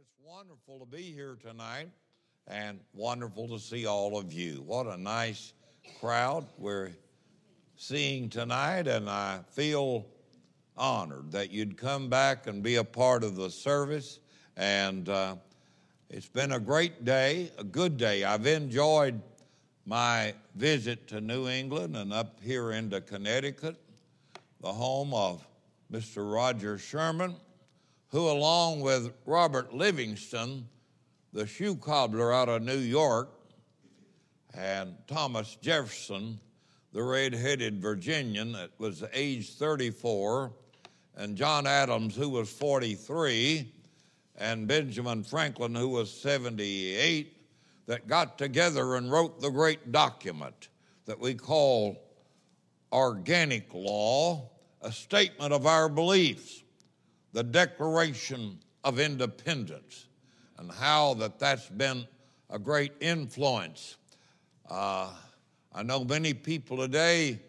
It's wonderful to be here tonight and wonderful to see all of you. What a nice crowd we're seeing tonight, and I feel honored that you'd come back and be a part of the service. And uh, it's been a great day, a good day. I've enjoyed my visit to New England and up here into Connecticut, the home of Mr. Roger Sherman who, along with Robert Livingston, the shoe cobbler out of New York, and Thomas Jefferson, the red headed Virginian that was age 34, and John Adams, who was 43, and Benjamin Franklin, who was 78, that got together and wrote the great document that we call Organic Law, a statement of our beliefs the Declaration of Independence and how that that's been a great influence. Uh, I know many people today,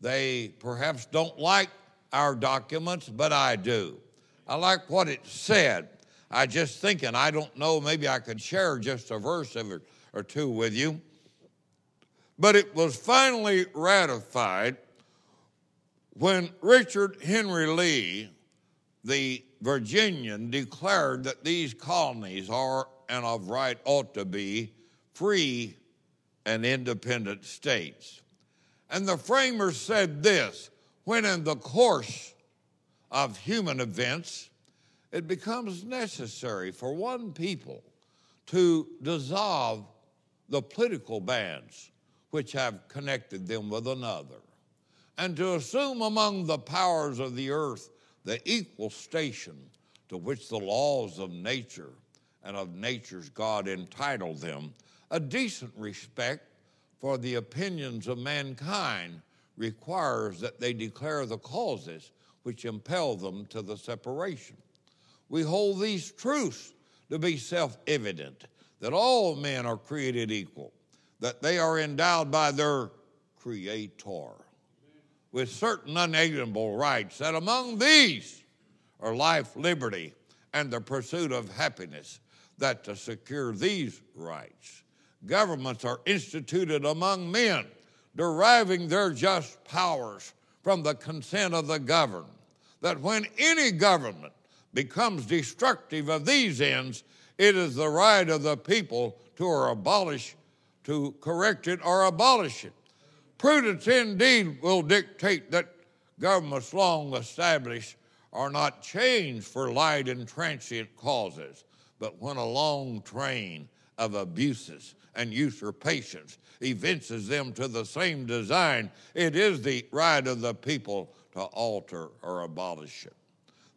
they perhaps don't like our documents, but I do. I like what it said. I just thinking, I don't know, maybe I could share just a verse it or two with you. But it was finally ratified when Richard Henry Lee the Virginian declared that these colonies are and of right ought to be free and independent states. And the framers said this when, in the course of human events, it becomes necessary for one people to dissolve the political bands which have connected them with another, and to assume among the powers of the earth the equal station to which the laws of nature and of nature's God entitle them, a decent respect for the opinions of mankind requires that they declare the causes which impel them to the separation. We hold these truths to be self evident that all men are created equal, that they are endowed by their Creator with certain unalienable rights, that among these are life, liberty, and the pursuit of happiness, that to secure these rights, governments are instituted among men, deriving their just powers from the consent of the governed, that when any government becomes destructive of these ends, it is the right of the people to abolish, to correct it or abolish it. Prudence indeed will dictate that governments long established are not changed for light and transient causes, but when a long train of abuses and usurpations evinces them to the same design, it is the right of the people to alter or abolish it.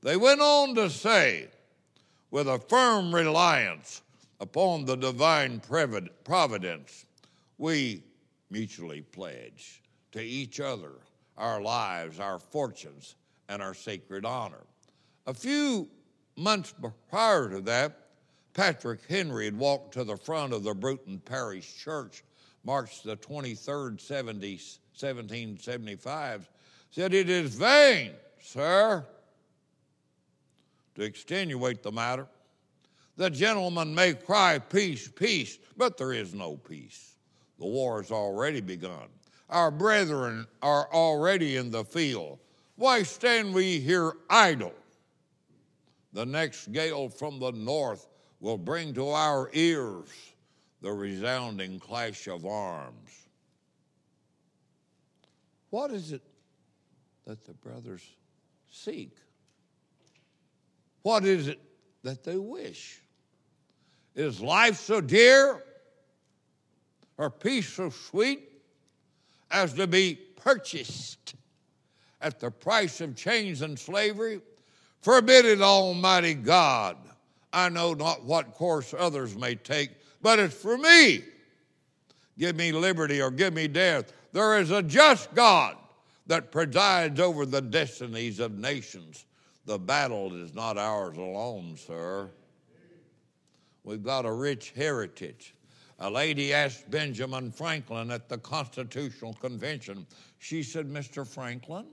They went on to say, with a firm reliance upon the divine providence, we mutually pledge to each other our lives, our fortunes, and our sacred honor. A few months prior to that, Patrick Henry had walked to the front of the Bruton Parish Church, March the 23rd, 70, 1775, said, It is vain, sir, to extenuate the matter. The gentleman may cry, Peace, peace, but there is no peace. The war has already begun. Our brethren are already in the field. Why stand we here idle? The next gale from the north will bring to our ears the resounding clash of arms. What is it that the brothers seek? What is it that they wish? Is life so dear? Or peace so sweet as to be purchased at the price of chains and slavery? Forbid it, Almighty God. I know not what course others may take, but it's for me. Give me liberty or give me death. There is a just God that presides over the destinies of nations. The battle is not ours alone, sir. We've got a rich heritage. A lady asked Benjamin Franklin at the Constitutional Convention, she said, Mr. Franklin,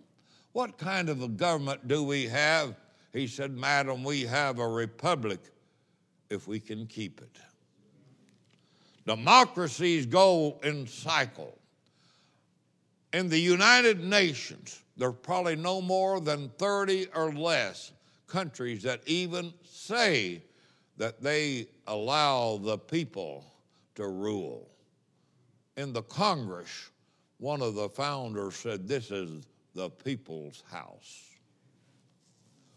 what kind of a government do we have? He said, Madam, we have a republic if we can keep it. Democracies go in cycle. In the United Nations, there are probably no more than 30 or less countries that even say that they allow the people to rule. In the Congress, one of the founders said, This is the people's house.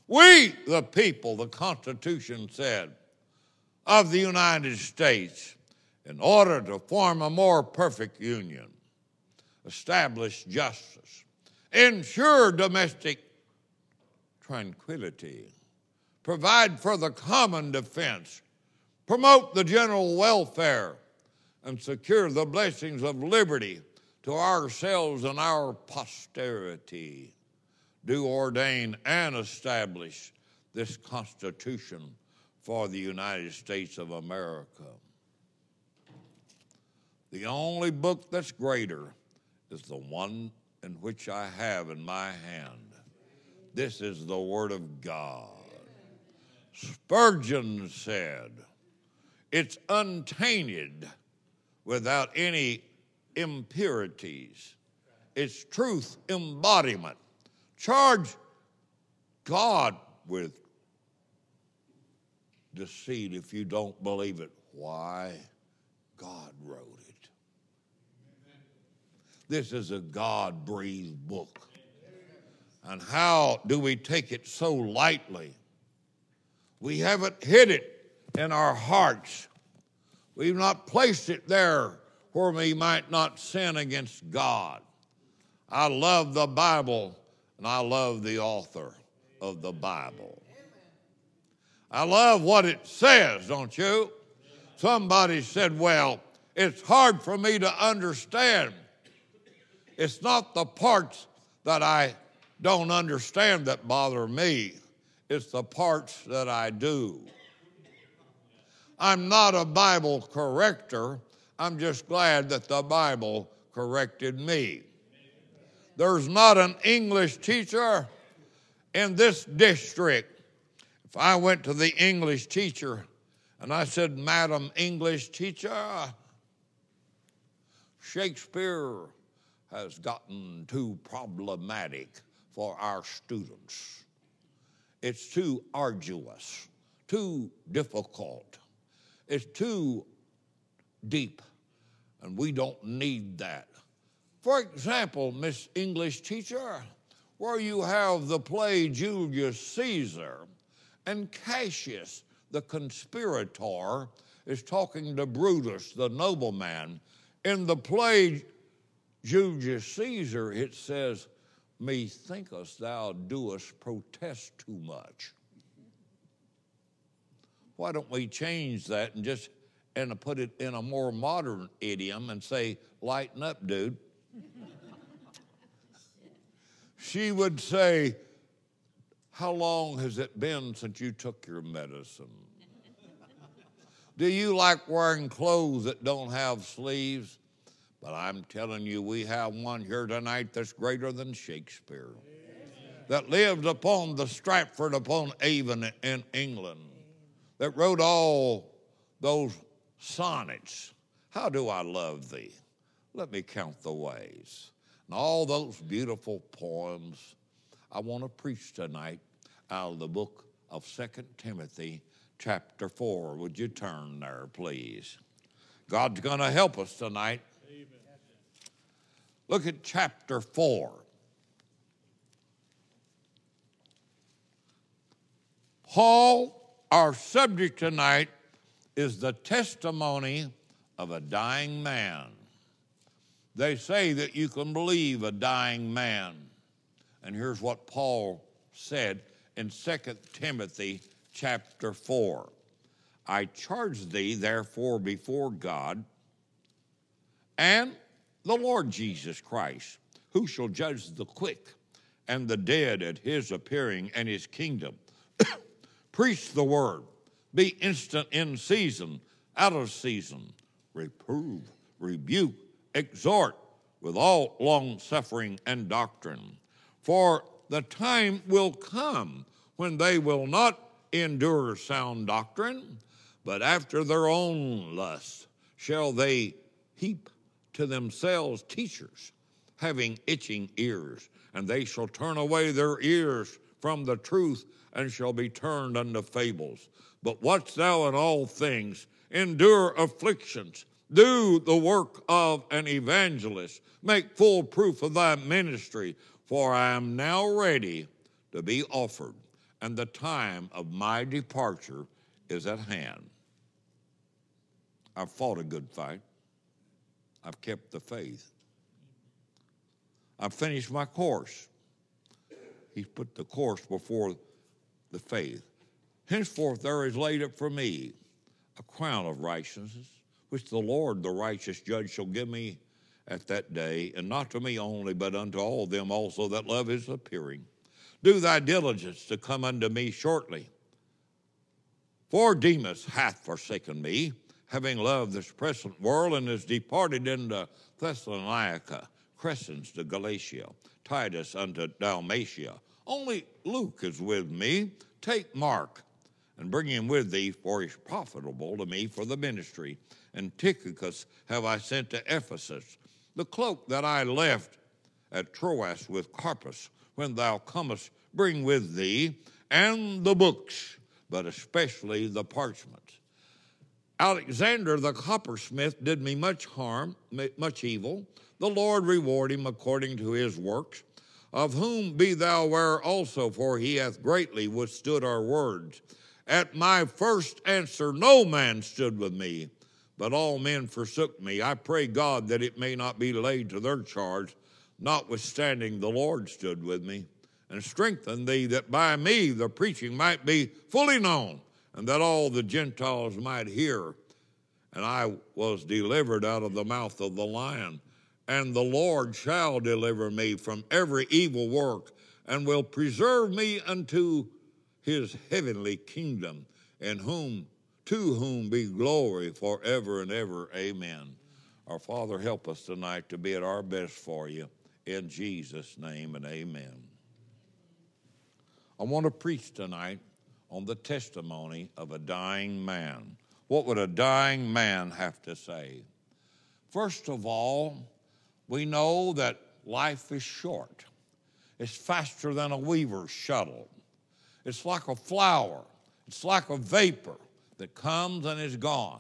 We, the people, the Constitution said, of the United States, in order to form a more perfect union, establish justice, ensure domestic tranquility, provide for the common defense, promote the general welfare, and secure the blessings of liberty to ourselves and our posterity. Do ordain and establish this Constitution for the United States of America. The only book that's greater is the one in which I have in my hand. This is the Word of God. Spurgeon said, It's untainted without any impurities. It's truth embodiment. Charge God with deceit if you don't believe it. Why? God wrote it. This is a God breathed book. And how do we take it so lightly? We haven't hid it in our hearts. We've not placed it there where we might not sin against God. I love the Bible and I love the author of the Bible. I love what it says, don't you? Somebody said, Well, it's hard for me to understand. It's not the parts that I don't understand that bother me, it's the parts that I do. I'm not a Bible corrector. I'm just glad that the Bible corrected me. There's not an English teacher in this district. If I went to the English teacher and I said, Madam English teacher, Shakespeare has gotten too problematic for our students. It's too arduous, too difficult, it's too deep, and we don't need that. For example, Miss English teacher, where you have the play Julius Caesar and Cassius, the conspirator, is talking to Brutus, the nobleman. In the play Julius Caesar, it says, Methinkest thou doest protest too much. Why don't we change that and just and put it in a more modern idiom and say, lighten up, dude? she would say, How long has it been since you took your medicine? Do you like wearing clothes that don't have sleeves? But I'm telling you, we have one here tonight that's greater than Shakespeare, that lived upon the Stratford upon Avon in England, that wrote all those sonnets. How do I love thee? Let me count the ways. And all those beautiful poems. I want to preach tonight out of the book of Second Timothy, chapter 4. Would you turn there, please? God's going to help us tonight Look at chapter 4. Paul, our subject tonight, is the testimony of a dying man. They say that you can believe a dying man. And here's what Paul said in 2 Timothy chapter 4. I charge thee, therefore, before God and the Lord Jesus Christ, who shall judge the quick and the dead at his appearing and his kingdom. Preach the word, be instant in season, out of season, reprove, rebuke, exhort with all long suffering and doctrine. For the time will come when they will not endure sound doctrine, but after their own lust shall they heap to themselves teachers, having itching ears, and they shall turn away their ears from the truth and shall be turned unto fables. But watch thou in all things, endure afflictions, do the work of an evangelist, make full proof of thy ministry, for I am now ready to be offered, and the time of my departure is at hand. I've fought a good fight. I've kept the faith. I've finished my course. He's put the course before the faith. Henceforth there is laid up for me a crown of righteousness, which the Lord, the righteous judge, shall give me at that day, and not to me only, but unto all them also that love his appearing. Do thy diligence to come unto me shortly. For Demas hath forsaken me, having loved this present world, and is departed into Thessalonica, Crescens to Galatia, Titus unto Dalmatia. Only Luke is with me. Take Mark and bring him with thee, for he is profitable to me for the ministry. And Tychicus have I sent to Ephesus. The cloak that I left at Troas with Carpus, when thou comest, bring with thee, and the books, but especially the parchments. Alexander the coppersmith did me much harm, much evil. The Lord reward him according to his works, of whom be thou aware also, for he hath greatly withstood our words. At my first answer, no man stood with me, but all men forsook me. I pray God that it may not be laid to their charge. Notwithstanding, the Lord stood with me and strengthened thee, that by me the preaching might be fully known, and that all the Gentiles might hear. And I was delivered out of the mouth of the lion. And the Lord shall deliver me from every evil work, and will preserve me unto his heavenly kingdom, in whom to whom be glory forever and ever. Amen. Our Father, help us tonight to be at our best for you. In Jesus' name and amen. I want to preach tonight on the testimony of a dying man. What would a dying man have to say? First of all, we know that life is short. It's faster than a weaver's shuttle. It's like a flower, it's like a vapor that comes and is gone.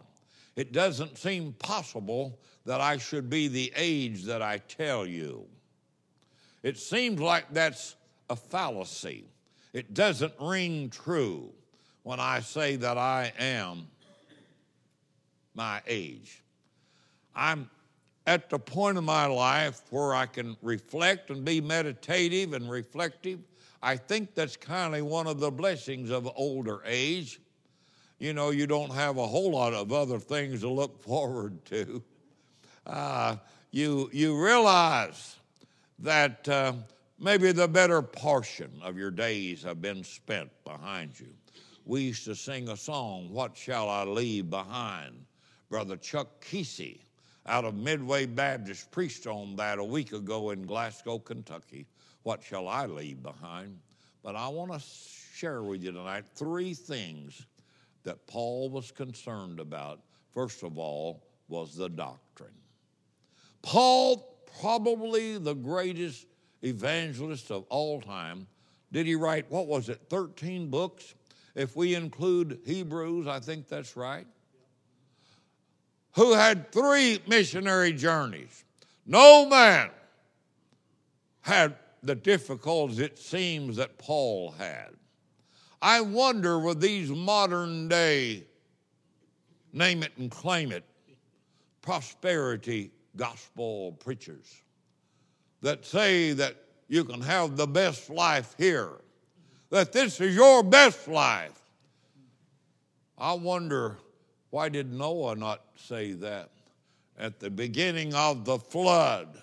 It doesn't seem possible that I should be the age that I tell you. It seems like that's a fallacy. It doesn't ring true when I say that I am my age. I'm at the point of my life where I can reflect and be meditative and reflective. I think that's kind of one of the blessings of older age. You know, you don't have a whole lot of other things to look forward to. Uh, you, you realize that uh, maybe the better portion of your days have been spent behind you. We used to sing a song, What Shall I Leave Behind? Brother Chuck Kesey out of Midway Baptist preached on that a week ago in Glasgow, Kentucky. What shall I leave behind? But I want to share with you tonight three things that Paul was concerned about. First of all, was the doctrine. Paul, probably the greatest evangelist of all time. Did he write, what was it, 13 books? If we include Hebrews, I think that's right. Who had three missionary journeys. No man had the difficulties it seems that Paul had. I wonder with these modern day name it and claim it prosperity gospel preachers that say that you can have the best life here, that this is your best life. I wonder why did Noah not say that at the beginning of the flood?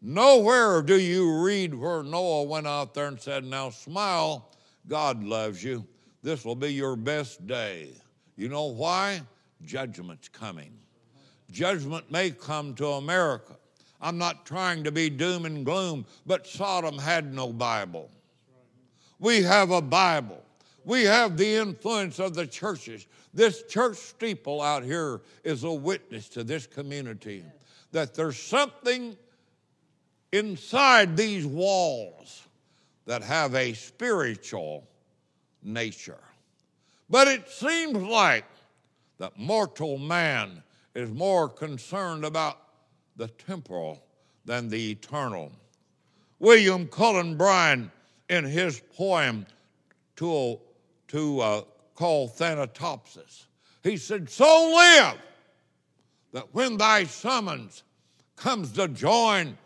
Nowhere do you read where Noah went out there and said, Now smile, God loves you. This will be your best day. You know why? Judgment's coming. Judgment may come to America. I'm not trying to be doom and gloom, but Sodom had no Bible. We have a Bible. We have the influence of the churches. This church steeple out here is a witness to this community that there's something inside these walls that have a spiritual nature. But it seems like that mortal man is more concerned about the temporal than the eternal. William Cullen Bryant, in his poem to, to uh, called Thanatopsis, he said, So live that when thy summons comes to join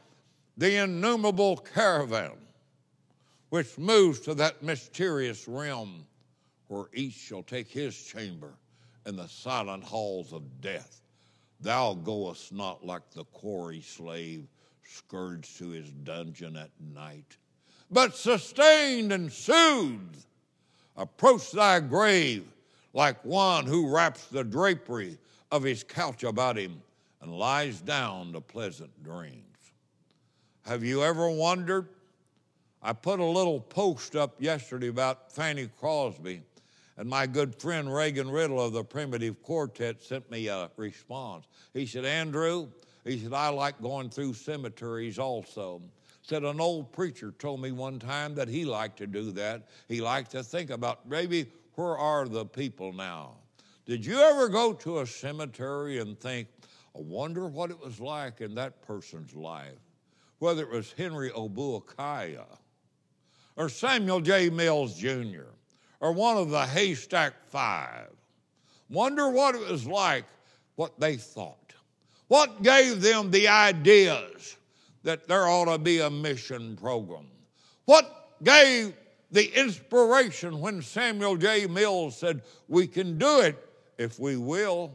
the innumerable caravan which moves to that mysterious realm where each shall take his chamber in the silent halls of death. Thou goest not like the quarry slave scourged to his dungeon at night, but sustained and soothed, approach thy grave like one who wraps the drapery of his couch about him and lies down to pleasant dreams. Have you ever wondered? I put a little post up yesterday about Fanny Crosby, and my good friend Reagan Riddle of the Primitive Quartet sent me a response. He said, Andrew, he said, I like going through cemeteries also. Said an old preacher told me one time that he liked to do that. He liked to think about maybe where are the people now? Did you ever go to a cemetery and think, I wonder what it was like in that person's life? Whether it was Henry Obookiah or Samuel J. Mills Jr. or one of the Haystack Five. Wonder what it was like, what they thought. What gave them the ideas that there ought to be a mission program? What gave the inspiration when Samuel J. Mills said, We can do it if we will?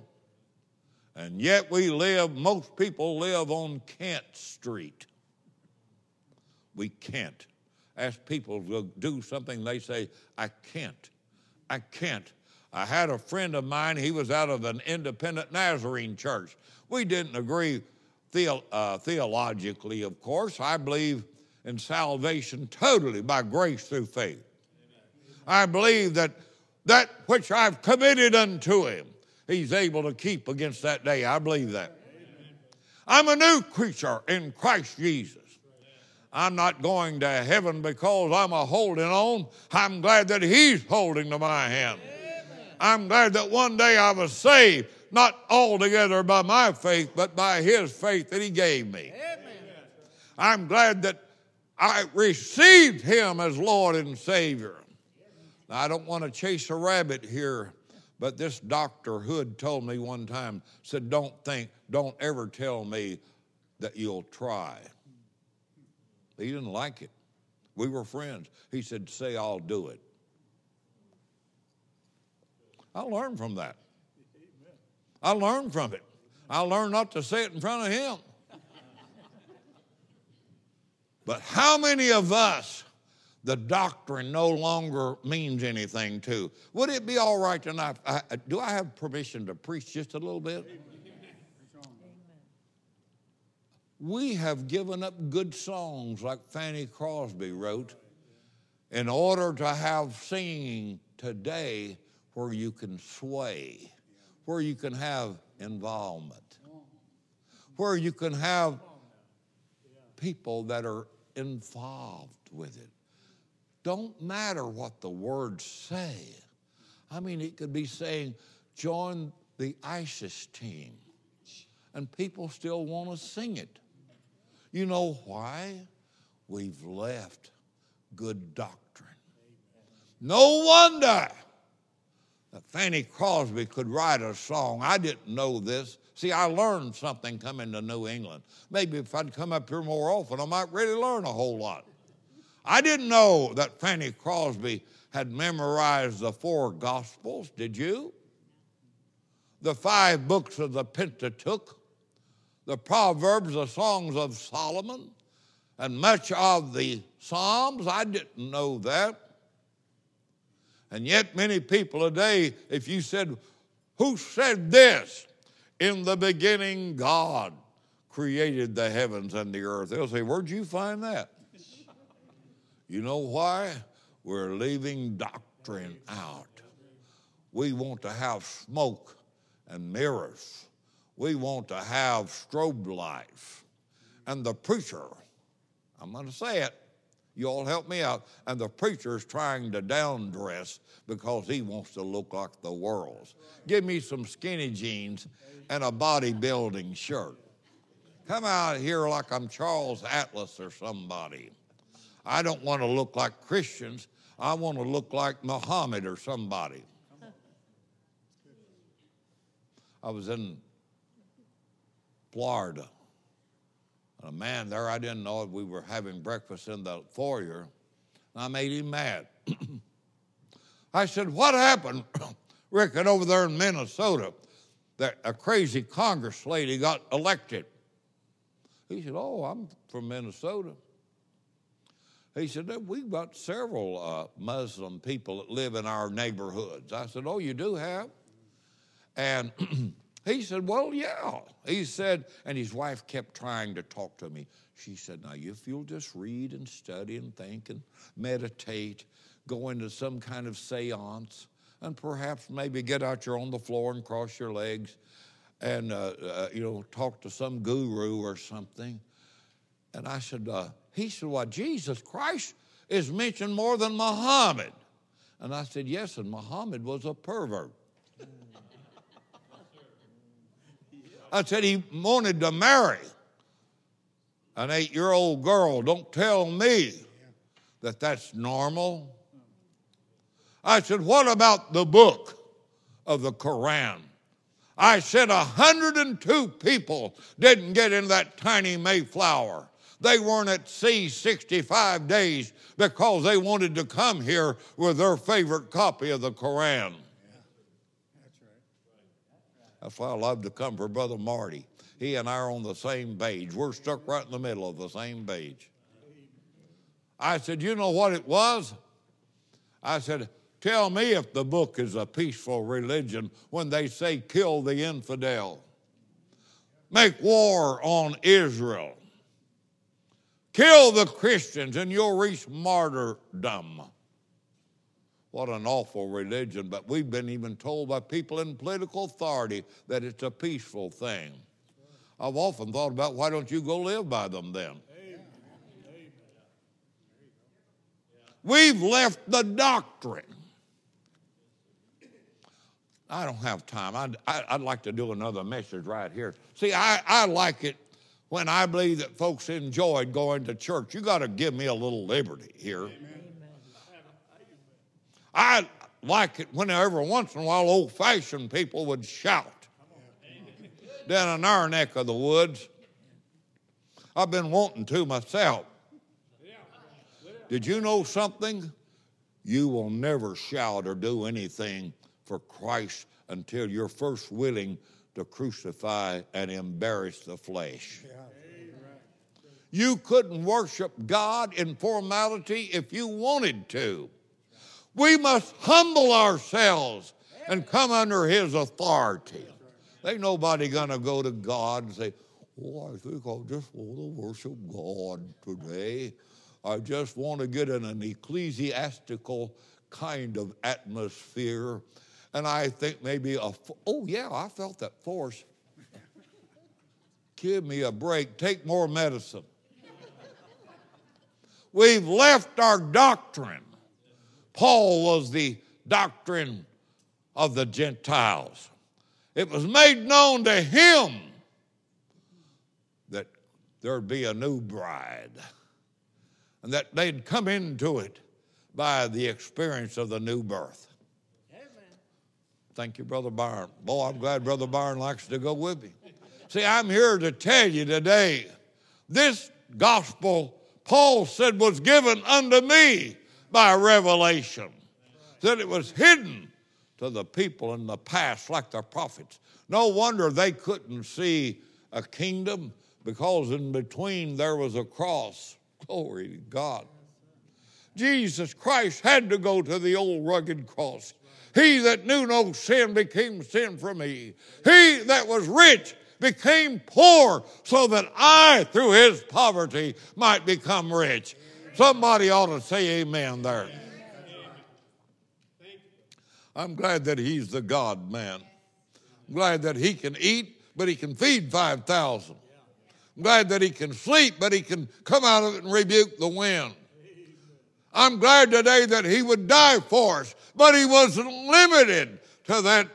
And yet we live, most people live on Kent Street. We can't. Ask people to do something, they say, I can't. I can't. I had a friend of mine, he was out of an independent Nazarene church. We didn't agree the, uh, theologically, of course. I believe in salvation totally by grace through faith. I believe that that which I've committed unto him, he's able to keep against that day. I believe that. I'm a new creature in Christ Jesus. I'm not going to heaven because I'm a holding on. I'm glad that he's holding to my hand. I'm glad that one day I was saved not altogether by my faith, but by his faith that he gave me. Amen. I'm glad that I received him as Lord and Savior. Now, I don't want to chase a rabbit here, but this Dr. Hood told me one time, said, Don't think, don't ever tell me that you'll try. He didn't like it. We were friends. He said, Say, I'll do it. I learned from that. I learned from it. I learned not to say it in front of him. But how many of us the doctrine no longer means anything to? Would it be all right tonight? I, uh, do I have permission to preach just a little bit? We have given up good songs like Fanny Crosby wrote in order to have singing today where you can sway where you can have involvement, where you can have people that are involved with it. Don't matter what the words say. I mean, it could be saying, join the ISIS team, and people still want to sing it. You know why? We've left good doctrine. No wonder that Fanny Crosby could write a song. I didn't know this. See, I learned something coming to New England. Maybe if I'd come up here more often, I might really learn a whole lot. I didn't know that Fanny Crosby had memorized the four Gospels. Did you? The five books of the Pentateuch, the Proverbs, the Songs of Solomon, and much of the Psalms. I didn't know that. And yet, many people today, if you said, Who said this? In the beginning, God created the heavens and the earth. They'll say, Where'd you find that? You know why? We're leaving doctrine. out. We want to have smoke and mirrors. We want to have strobe lights. And the preacher, I'm going to say it, you all help me out. And the preacher's trying to down dress because he wants to look like the world's. Give me some skinny jeans and a bodybuilding shirt. Come out here like I'm Charles Atlas or somebody. I don't want to look like Christians. I want to look like Muhammad or somebody. I was in Florida. A man there, I didn't know it. We were having breakfast in the foyer. And I made him mad. I said, What happened, Rick, and over there in Minnesota? That a crazy Congress lady got elected. He said, Oh, I'm from Minnesota. He said, We've got several uh, Muslim people that live in our neighborhoods. I said, Oh, you do have? And he said, Well, yeah. He said, and his wife kept trying to talk to me. She said, Now, if you'll just read and study and think and meditate, go into some kind of seance, and perhaps maybe get out here on the floor and cross your legs and, uh, uh, you know, talk to some guru or something. And I said, uh, He said, Well, Jesus Christ is mentioned more than Muhammad. And I said, Yes, and Muhammad was a pervert. I said he wanted to marry an eight year old girl. Don't tell me that that's normal. I said, What about the book of the Koran? I said, 102 people didn't get in that tiny Mayflower. They weren't at sea 65 days because they wanted to come here with their favorite copy of the Koran. That's why I love to come for Brother Marty. He and I are on the same page. We're stuck right in the middle of the same page. I said, You know what it was? I said, Tell me if the book is a peaceful religion when they say kill the infidel, make war on Israel, kill the Christians, and you'll reach martyrdom. What an awful religion, but we've been even told by people in political authority that it's a peaceful thing. I've often thought about why don't you go live by them then? We've left the doctrine. I don't have time. I'd, I'd like to do another message right here. See, I, I like it when I believe that folks enjoyed going to church. You got to give me a little liberty here. Amen. I like it when every once in a while old fashioned people would shout down in our neck of the woods. I've been wanting to myself. Did you know something? You will never shout or do anything for Christ until you're first willing to crucify and embarrass the flesh. You couldn't worship God in formality if you wanted to. We must humble ourselves and come under His authority. Ain't nobody gonna go to God and say, Oh, I think I just want to worship God today. I just want to get in an ecclesiastical kind of atmosphere and I think maybe a, oh yeah, I felt that force. Give me a break, take more medicine. We've left our doctrine. Paul was the doctrine of the Gentiles. It was made known to him that there'd be a new bride and that they'd come into it by the experience of the new birth. Amen. Thank you, Brother Byron. Boy, I'm glad Brother Byron likes to go with me. See, I'm here to tell you today this gospel, Paul said, was given unto me by revelation, that it was hidden to the people in the past, like the prophets. No wonder they couldn't see a kingdom because in between there was a cross. Glory to God. Jesus Christ had to go to the old rugged cross. He that knew no sin became sin for me. He that was rich became poor so that I, through his poverty, might become rich. Somebody ought to say amen there. I'm glad that he's the God man. I'm glad that he can eat, but he can feed 5,000. I'm glad that he can sleep, but he can come out of it and rebuke the wind. I'm glad today that he would die for us, but he wasn't limited to that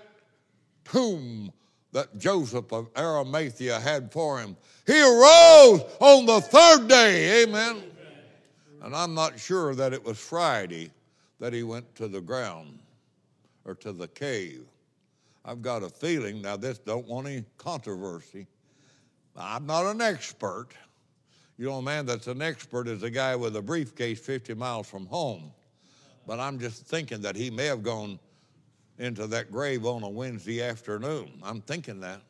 tomb that Joseph of Arimathea had for him. He arose on the third day. Amen. And I'm not sure that it was Friday that he went to the ground or to the cave. I've got a feeling, now this don't want any controversy. I'm not an expert. You know, a man that's an expert is a guy with a briefcase 50 miles from home. But I'm just thinking that he may have gone into that grave on a Wednesday afternoon. I'm thinking that.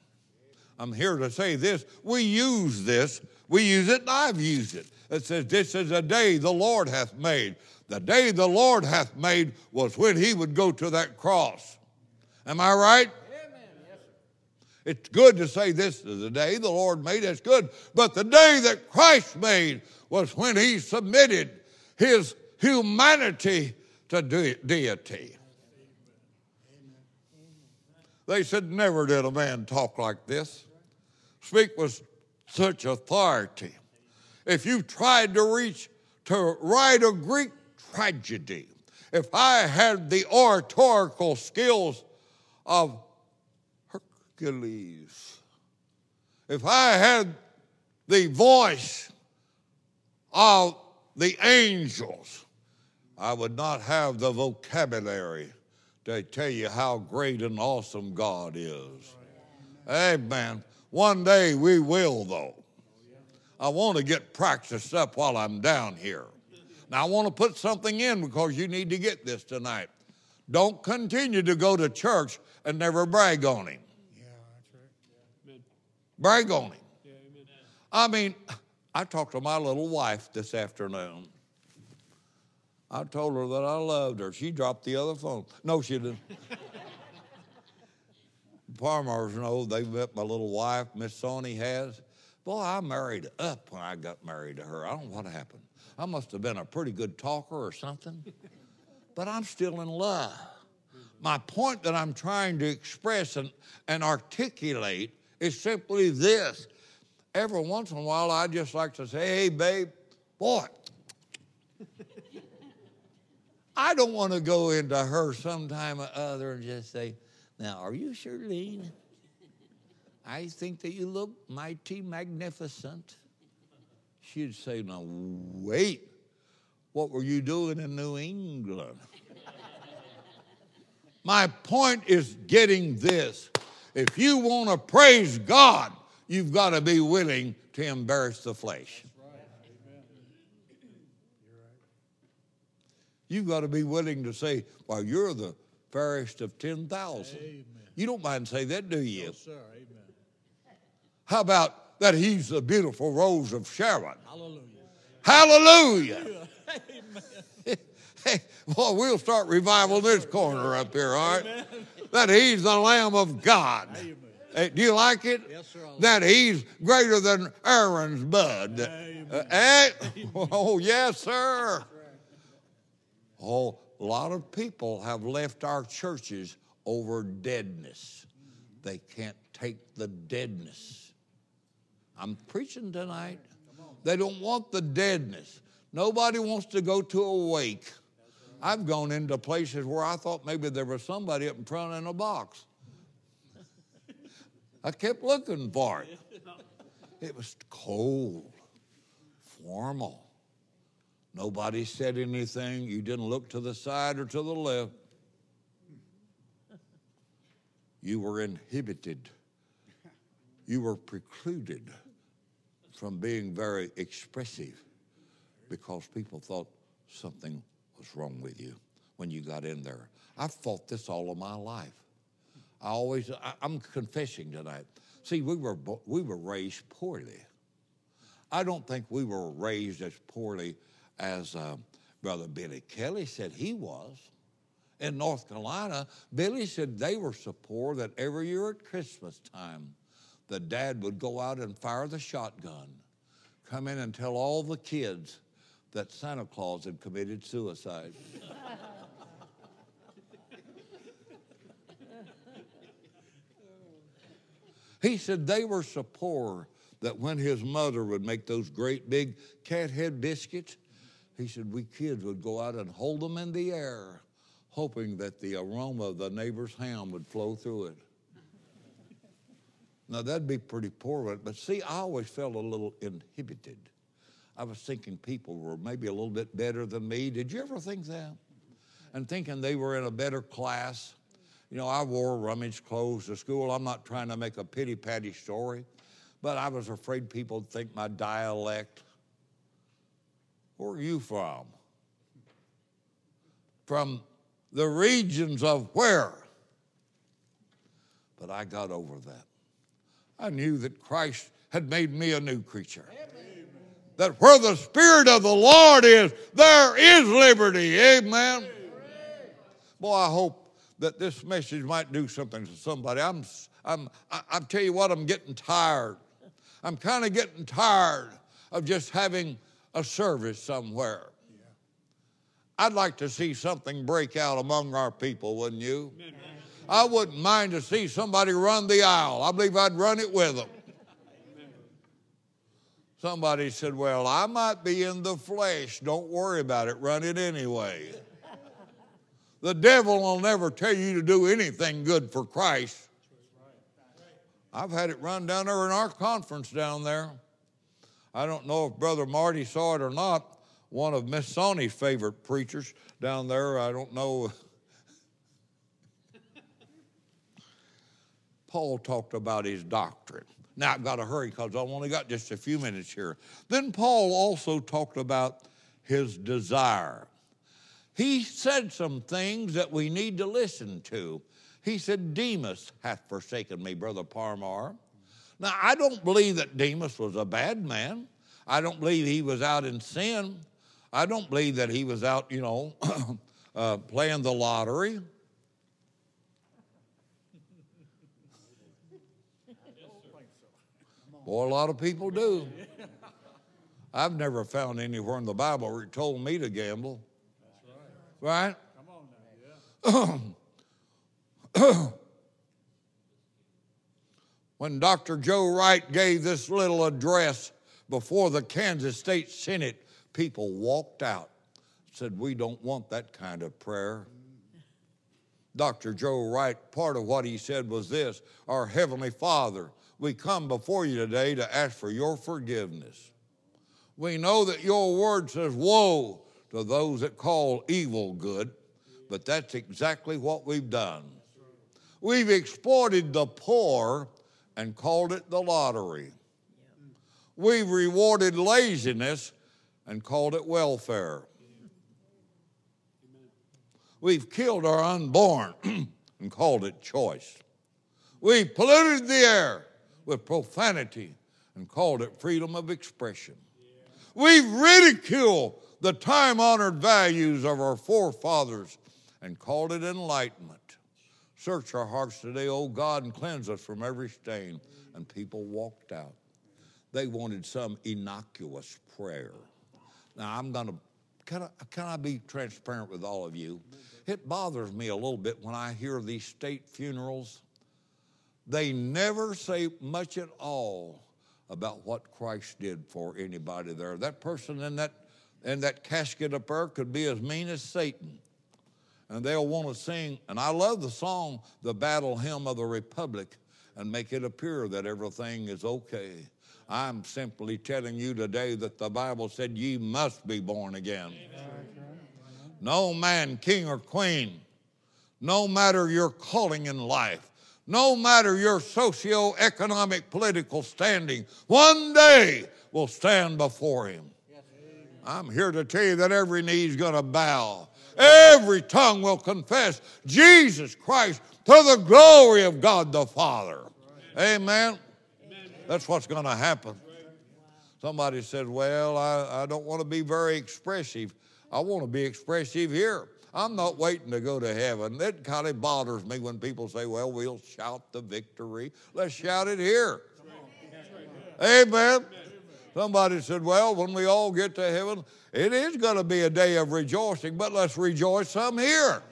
I'm here to say this. We use this. We use it, and I've used it. It says, This is a day the Lord hath made. The day the Lord hath made was when he would go to that cross. Am I right? It's good to say this is the day the Lord made. That's good. But the day that Christ made was when he submitted his humanity to de- deity. They said, Never did a man talk like this, speak with such authority. If you tried to reach to write a Greek tragedy, if I had the oratorical skills of Hercules, if I had the voice of the angels, I would not have the vocabulary to tell you how great and awesome God is. Amen. One day we will, though. I want to get practiced up while I'm down here. Now, I want to put something in because you need to get this tonight. Don't continue to go to church and never brag on Him. Yeah, that's right. Brag on Him. Yeah, amen. I mean, I talked to my little wife this afternoon. I told her that I loved her. She dropped the other phone. No, she didn't. Farmers know they met my little wife, Miss Sonny has. Boy, I married up when I got married to her. I don't know what happened. I must have been a pretty good talker or something, but I'm still in love. My point that I'm trying to express and, and articulate is simply this. Every once in a while, I just like to say, hey, babe, boy, I don't want to go into her sometime or other and just say, now, are you Shirlene? I think that you look mighty magnificent. She'd say, now, wait, what were you doing in New England? My point is getting this. If you want to praise God, you've got to be willing to embarrass the flesh. You've got to be willing to say, well, you're the fairest of 10,000. Amen. You don't mind saying that, do you? Yes, sir. Amen. How about that he's the beautiful rose of Sharon? Hallelujah. Hallelujah. Amen. Hey, well, we'll start revival this corner up here, all right? That he's the Lamb of God. Amen. Hey, do you like it? Yes, sir. That he's greater than Aaron's bud. Amen. Uh, eh? Oh, yes, sir. Oh, a lot of people have left our churches over deadness. They can't take the deadness. I'm preaching tonight. They don't want the deadness. Nobody wants to go to a wake. I've gone into places where I thought maybe there was somebody up in front in a box. I kept looking for it. It was cold, formal. Nobody said anything. You didn't look to the side or to the left. You were inhibited. You were precluded from being very expressive because people thought something was wrong with you when you got in there. I've fought this all of my life. I always, I, I'm confessing tonight. See, we were, we were raised poorly. I don't think we were raised as poorly as uh, Brother Billy Kelly said he was. In North Carolina, Billy said they were so poor that every year at Christmas time, the dad would go out and fire the shotgun, come in and tell all the kids that Santa Claus had committed suicide. he said they were so poor that when his mother would make those great big cat head biscuits, he said we kids would go out and hold them in the air, hoping that the aroma of the neighbor's ham would flow through it. Now that'd be pretty poor, but see, I always felt a little inhibited. I was thinking people were maybe a little bit better than me. Did you ever think that? And thinking they were in a better class. You know, I wore rummage clothes to school. I'm not trying to make a pity patty story, but I was afraid people would think my dialect. Where are you from? From the regions of where? But I got over that. I knew that Christ had made me a new creature. That where the Spirit of the Lord is, there is liberty. Amen. Boy, I hope that this message might do something to somebody. I'm, I'm, I, tell you what, I'm getting tired. I'm kind of getting tired of just having a service somewhere. I'd like to see something break out among our people, wouldn't you? I wouldn't mind to see somebody run the aisle. I believe I'd run it with them. Somebody said, Well, I might be in the flesh. Don't worry about it. Run it anyway. The devil will never tell you to do anything good for Christ. I've had it run down there in our conference down there. I don't know if Brother Marty saw it or not. One of Miss Sony's favorite preachers down there, I don't know. Paul talked about his doctrine. Now I've got to hurry because I've only got just a few minutes here. Then Paul also talked about his desire he said some things that we need to listen to. He said, Demas hath forsaken me, Brother Parmar. Now, I don't believe that Demas was a bad man. I don't believe he was out in sin. I don't believe that he was out, you know, uh, playing the lottery. Boy, a lot of people do. I've never found anywhere in the Bible where it told me to gamble. Right? Come on now, when Dr. Joe Wright gave this little address before the Kansas State Senate, people walked out, said, We don't want that kind of prayer. Dr. Joe Wright, part of what he said was this Our Heavenly Father, we come before you today to ask for your forgiveness. We know that your word says, Woe to those that call evil good, but that's exactly what we've done. We've exploited the poor and called it the lottery. We've rewarded laziness and called it welfare. We've killed our unborn and called it choice. We've polluted the air with profanity and called it freedom of expression. We ridicule the time honored values of our forefathers and called it enlightenment. Search our hearts today, O God, and cleanse us from every stain. And people walked out. They wanted some innocuous prayer. Now, I'm going to, I, can I be transparent with all of you? It bothers me a little bit when I hear these state funerals. They never say much at all about what Christ did for anybody there. That person in that and that casket up there could be as mean as Satan. And they'll want to sing, and I love the song, The Battle Hymn of the Republic, and make it appear that everything is okay. I'm simply telling you today that the Bible said ye must be born again. No man, king or queen, no matter your calling in life, no matter your socio-economic political standing, one day will stand before him. I'm here to tell you that every knee is going to bow. Every tongue will confess Jesus Christ to the glory of God the Father. Amen. That's what's going to happen. Somebody said, Well, I, I don't want to be very expressive. I want to be expressive here. I'm not waiting to go to heaven. It kind of bothers me when people say, Well, we'll shout the victory. Let's shout it here. Amen. Somebody said, Well, when we all get to heaven, it is going to be a day of rejoicing, but let's rejoice some here.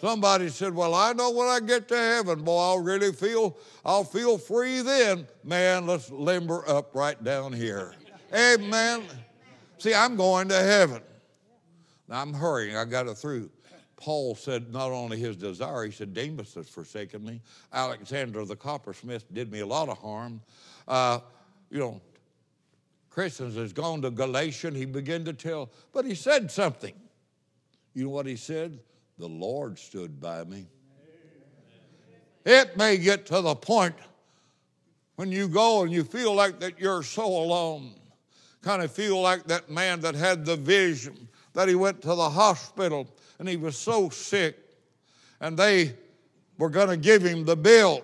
Somebody said, Well, I know when I get to heaven, boy, I'll really feel, I'll feel free then. Man, let's limber up right down here. Amen. See, I'm going to heaven. Now I'm hurrying, I got it through. Paul said not only his desire, he said, Demas has forsaken me. Alexander the coppersmith did me a lot of harm. Uh, you know, Crescens has gone to Galatian. He began to tell, but he said something. You know what he said? The Lord stood by me. It may get to the point when you go and you feel like that you're so alone. Kind of feel like that man that had the vision that he went to the hospital and he was so sick, and they were going to give him the bill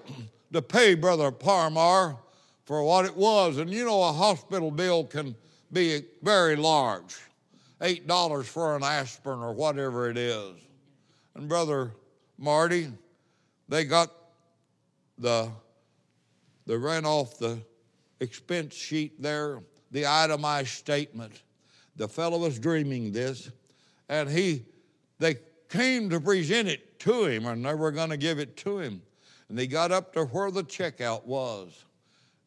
to pay Brother Parmar for what it was. And you know, a hospital bill can be very large $8 for an aspirin or whatever it is. And Brother Marty, they got the, they ran off the expense sheet there, the itemized statement. The fellow was dreaming this, and he, they came to present it to him, and they were going to give it to him. And they got up to where the checkout was.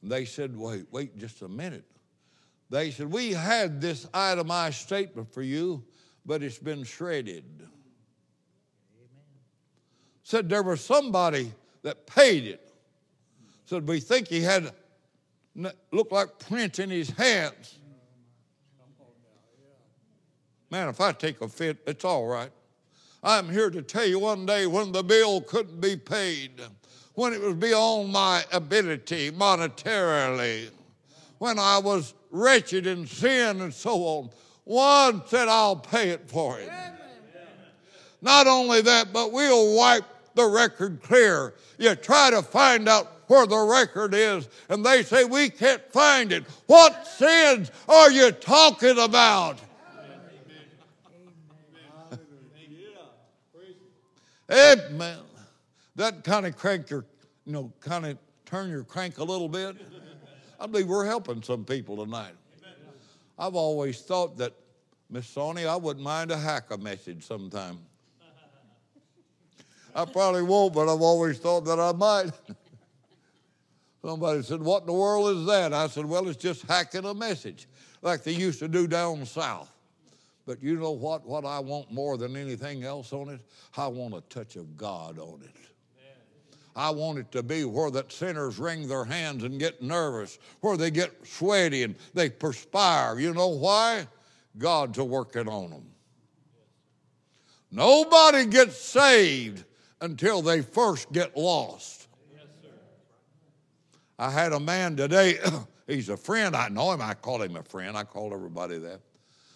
And they said, Wait, wait just a minute. They said, We had this itemized statement for you, but it's been shredded. Amen. Said there was somebody that paid it. Said we think he had looked like print in his hands. Man, if I take a fit, it's all right. I'm here to tell you one day when the bill couldn't be paid, when it was beyond my ability monetarily, when I was wretched in sin and so on, one said, I'll pay it for him. Not only that, but we'll wipe the record clear. You try to find out where the record is, and they say, We can't find it. What sins are you talking about? Amen. That kind of crank your, you know, kind of turn your crank a little bit. I believe we're helping some people tonight. I've always thought that, Miss Sony, I wouldn't mind a hack a message sometime. I probably won't, but I've always thought that I might. Somebody said, What in the world is that? I said, Well, it's just hacking a message like they used to do down south. But you know what? What I want more than anything else on it? I want a touch of God on it. I want it to be where that sinners wring their hands and get nervous, where they get sweaty and they perspire. You know why? God's a working on them. Nobody gets saved until they first get lost. I had a man today, he's a friend. I know him. I call him a friend. I call everybody that.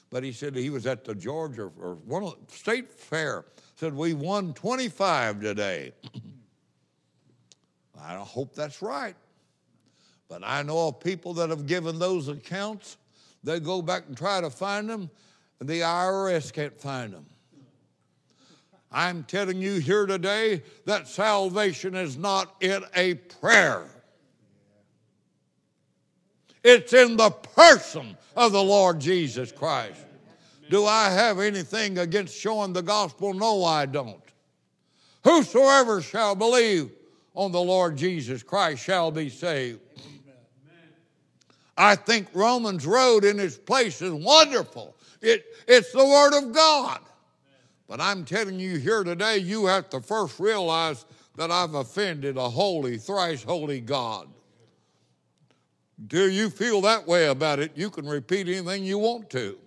But he said he was at the Georgia or one state fair. Said we won 25 today. I hope that's right. But I know of people that have given those accounts. They go back and try to find them, and the IRS can't find them. I'm telling you here today that salvation is not in a prayer. It's in the person of the Lord Jesus Christ. Do I have anything against showing the gospel? No, I don't. Whosoever shall believe on the Lord Jesus Christ shall be saved. I think Romans Road in its place is wonderful. It, it's the Word of God. But I'm telling you here today, you have to first realize that I've offended a holy, thrice holy God. Do you feel that way about it? You can repeat anything you want to.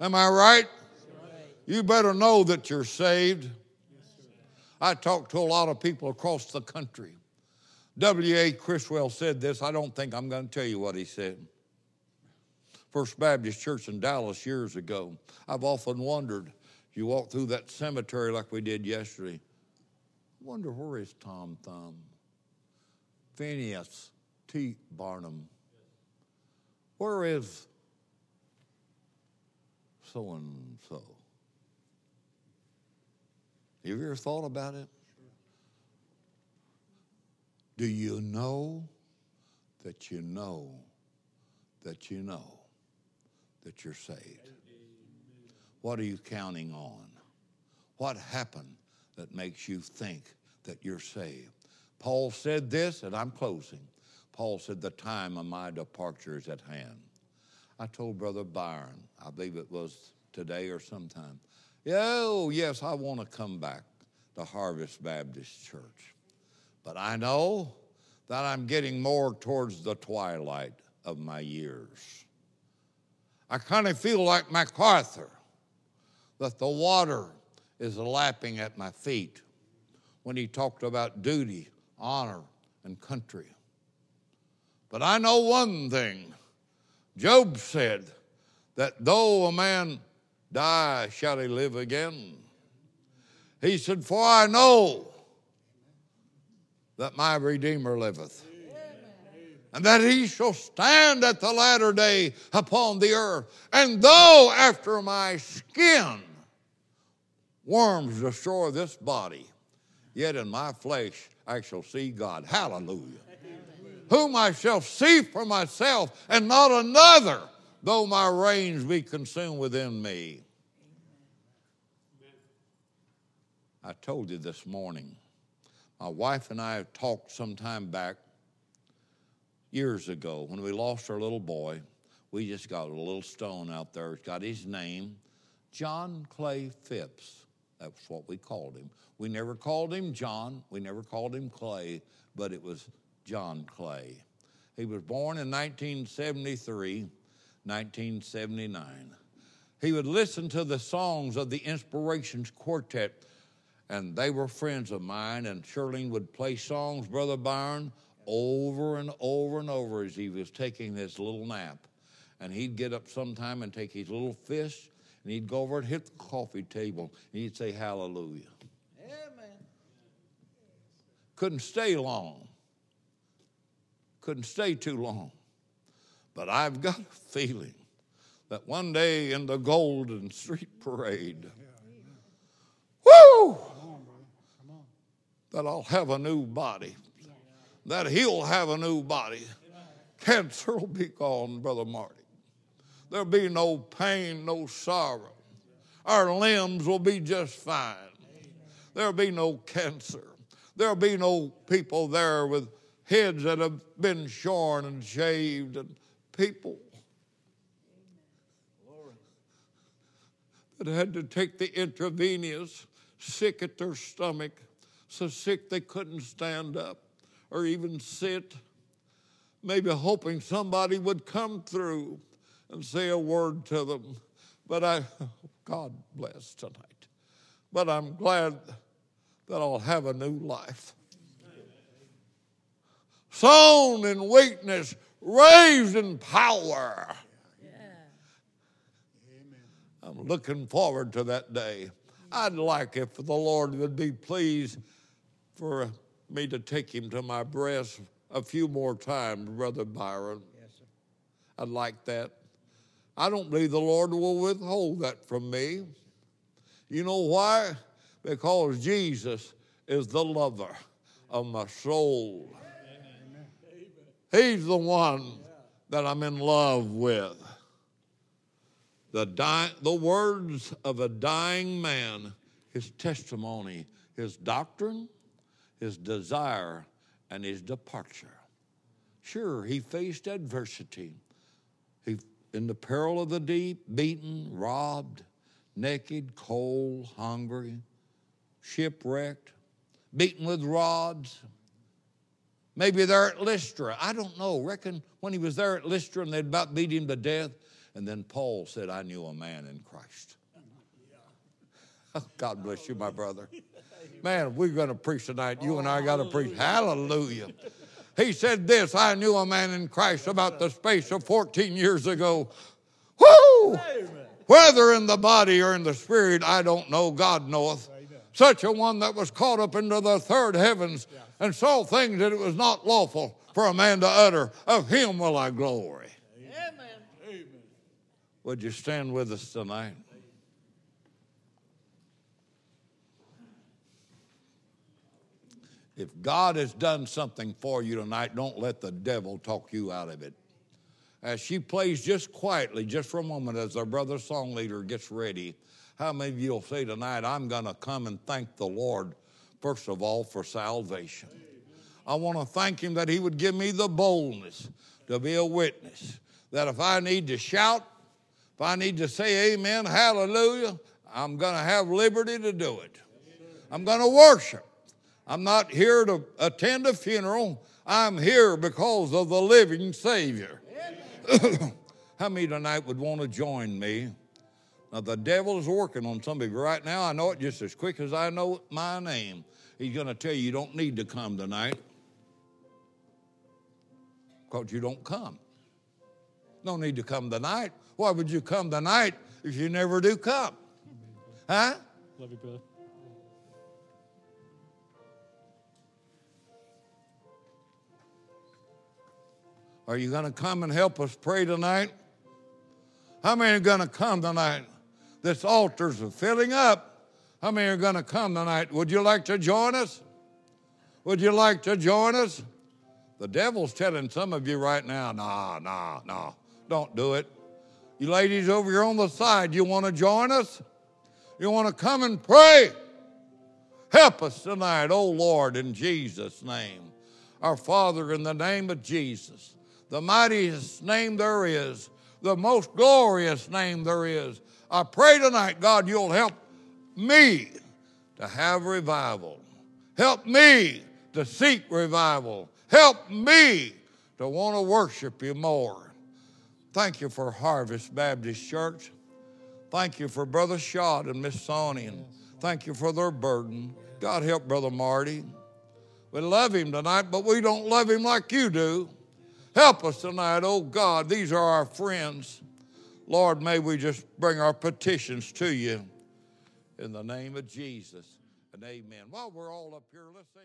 Am I right? You better know that you're saved. I talk to a lot of people across the country. W.A. Criswell said this. I don't think I'm going to tell you what he said. First Baptist Church in Dallas years ago. I've often wondered, you walk through that cemetery like we did yesterday, wonder where is Tom Thumb? Phineas. T. Barnum. Where is so and so? Have you ever thought about it? Do you know that you know that you know that you're saved? What are you counting on? What happened that makes you think that you're saved? Paul said this, and I'm closing. Paul said, The time of my departure is at hand. I told Brother Byron, I believe it was today or sometime, oh, yes, I want to come back to Harvest Baptist Church. But I know that I'm getting more towards the twilight of my years. I kind of feel like MacArthur, that the water is lapping at my feet when he talked about duty, honor, and country. But I know one thing Job said that though a man die, shall he live again. He said, For I know that my Redeemer liveth, and that he shall stand at the latter day upon the earth. And though after my skin worms destroy this body, yet in my flesh I shall see God. Hallelujah. Whom I shall see for myself and not another, though my reins be consumed within me. I told you this morning, my wife and I talked some time back, years ago, when we lost our little boy. We just got a little stone out there. It's got his name, John Clay Phipps. That's what we called him. We never called him John, we never called him Clay, but it was John Clay. He was born in 1973, 1979. He would listen to the songs of the Inspirations Quartet, and they were friends of mine. And Shirley would play songs, Brother Byron, over and over and over as he was taking this little nap. And he'd get up sometime and take his little fist and he'd go over and hit the coffee table and he'd say, Hallelujah. Amen. Couldn't stay long. Couldn't stay too long. But I've got a feeling that one day in the Golden Street Parade, woo, that I'll have a new body, that he'll have a new body. Cancer will be gone, Brother Marty. There'll be no pain, no sorrow. Our limbs will be just fine. There'll be no cancer. There'll be no people there with heads that have been shorn and shaved and people that had to take the intravenous sick at their stomach, so sick they couldn't stand up or even sit, maybe hoping somebody would come through and say a word to them. But I, God bless tonight. But I'm glad that I'll have a new life. Sown in weakness, raised in power. I'm looking forward to that day. I'd like if the Lord would be pleased for me to take him to my breast a few more times, Brother Byron. Yes, sir. I'd like that. I don't believe the Lord will withhold that from me. You know why? Because Jesus is the lover of my soul. He's the one that I'm in love with. The, di- the words of a dying man, his testimony, his doctrine, his desire, and his departure. Sure, he faced adversity. He, in the peril of the deep, beaten, robbed, naked, cold, hungry, shipwrecked, beaten with rods. Maybe they're at Lystra. I don't know. Reckon when he was there at Lystra and they'd about beat him to death. And then Paul said, I knew a man in Christ. God bless you, my brother. Man, we're going to preach tonight. You and I got to preach. Hallelujah. He said this I knew a man in Christ about the space of 14 years ago. Whoo! Whether in the body or in the spirit, I don't know. God knoweth. Such a one that was caught up into the third heavens and saw things that it was not lawful for a man to utter. Of him will I glory. Amen. Would you stand with us tonight? If God has done something for you tonight, don't let the devil talk you out of it. As she plays just quietly, just for a moment, as our brother song leader gets ready, How many of you will say tonight, I'm going to come and thank the Lord, first of all, for salvation? I want to thank Him that He would give me the boldness to be a witness. That if I need to shout, if I need to say amen, hallelujah, I'm going to have liberty to do it. I'm going to worship. I'm not here to attend a funeral. I'm here because of the living Savior. How many tonight would want to join me? Now, the devil is working on some of you right now. I know it just as quick as I know my name. He's going to tell you you don't need to come tonight because you don't come. No need to come tonight. Why would you come tonight if you never do come? Huh? Love you, brother. Are you going to come and help us pray tonight? How many are going to come tonight? This altar's filling up. How many are going to come tonight? Would you like to join us? Would you like to join us? The devil's telling some of you right now, nah, nah, nah, don't do it. You ladies over here on the side, you want to join us? You want to come and pray? Help us tonight, oh Lord, in Jesus' name. Our Father, in the name of Jesus, the mightiest name there is, the most glorious name there is. I pray tonight, God, you'll help me to have revival. Help me to seek revival. Help me to want to worship you more. Thank you for Harvest Baptist Church. Thank you for Brother Shot and Miss Sonny. And thank you for their burden. God help Brother Marty. We love him tonight, but we don't love him like you do. Help us tonight, oh God. These are our friends. Lord, may we just bring our petitions to you in the name of Jesus and amen. While we're all up here, let's sing.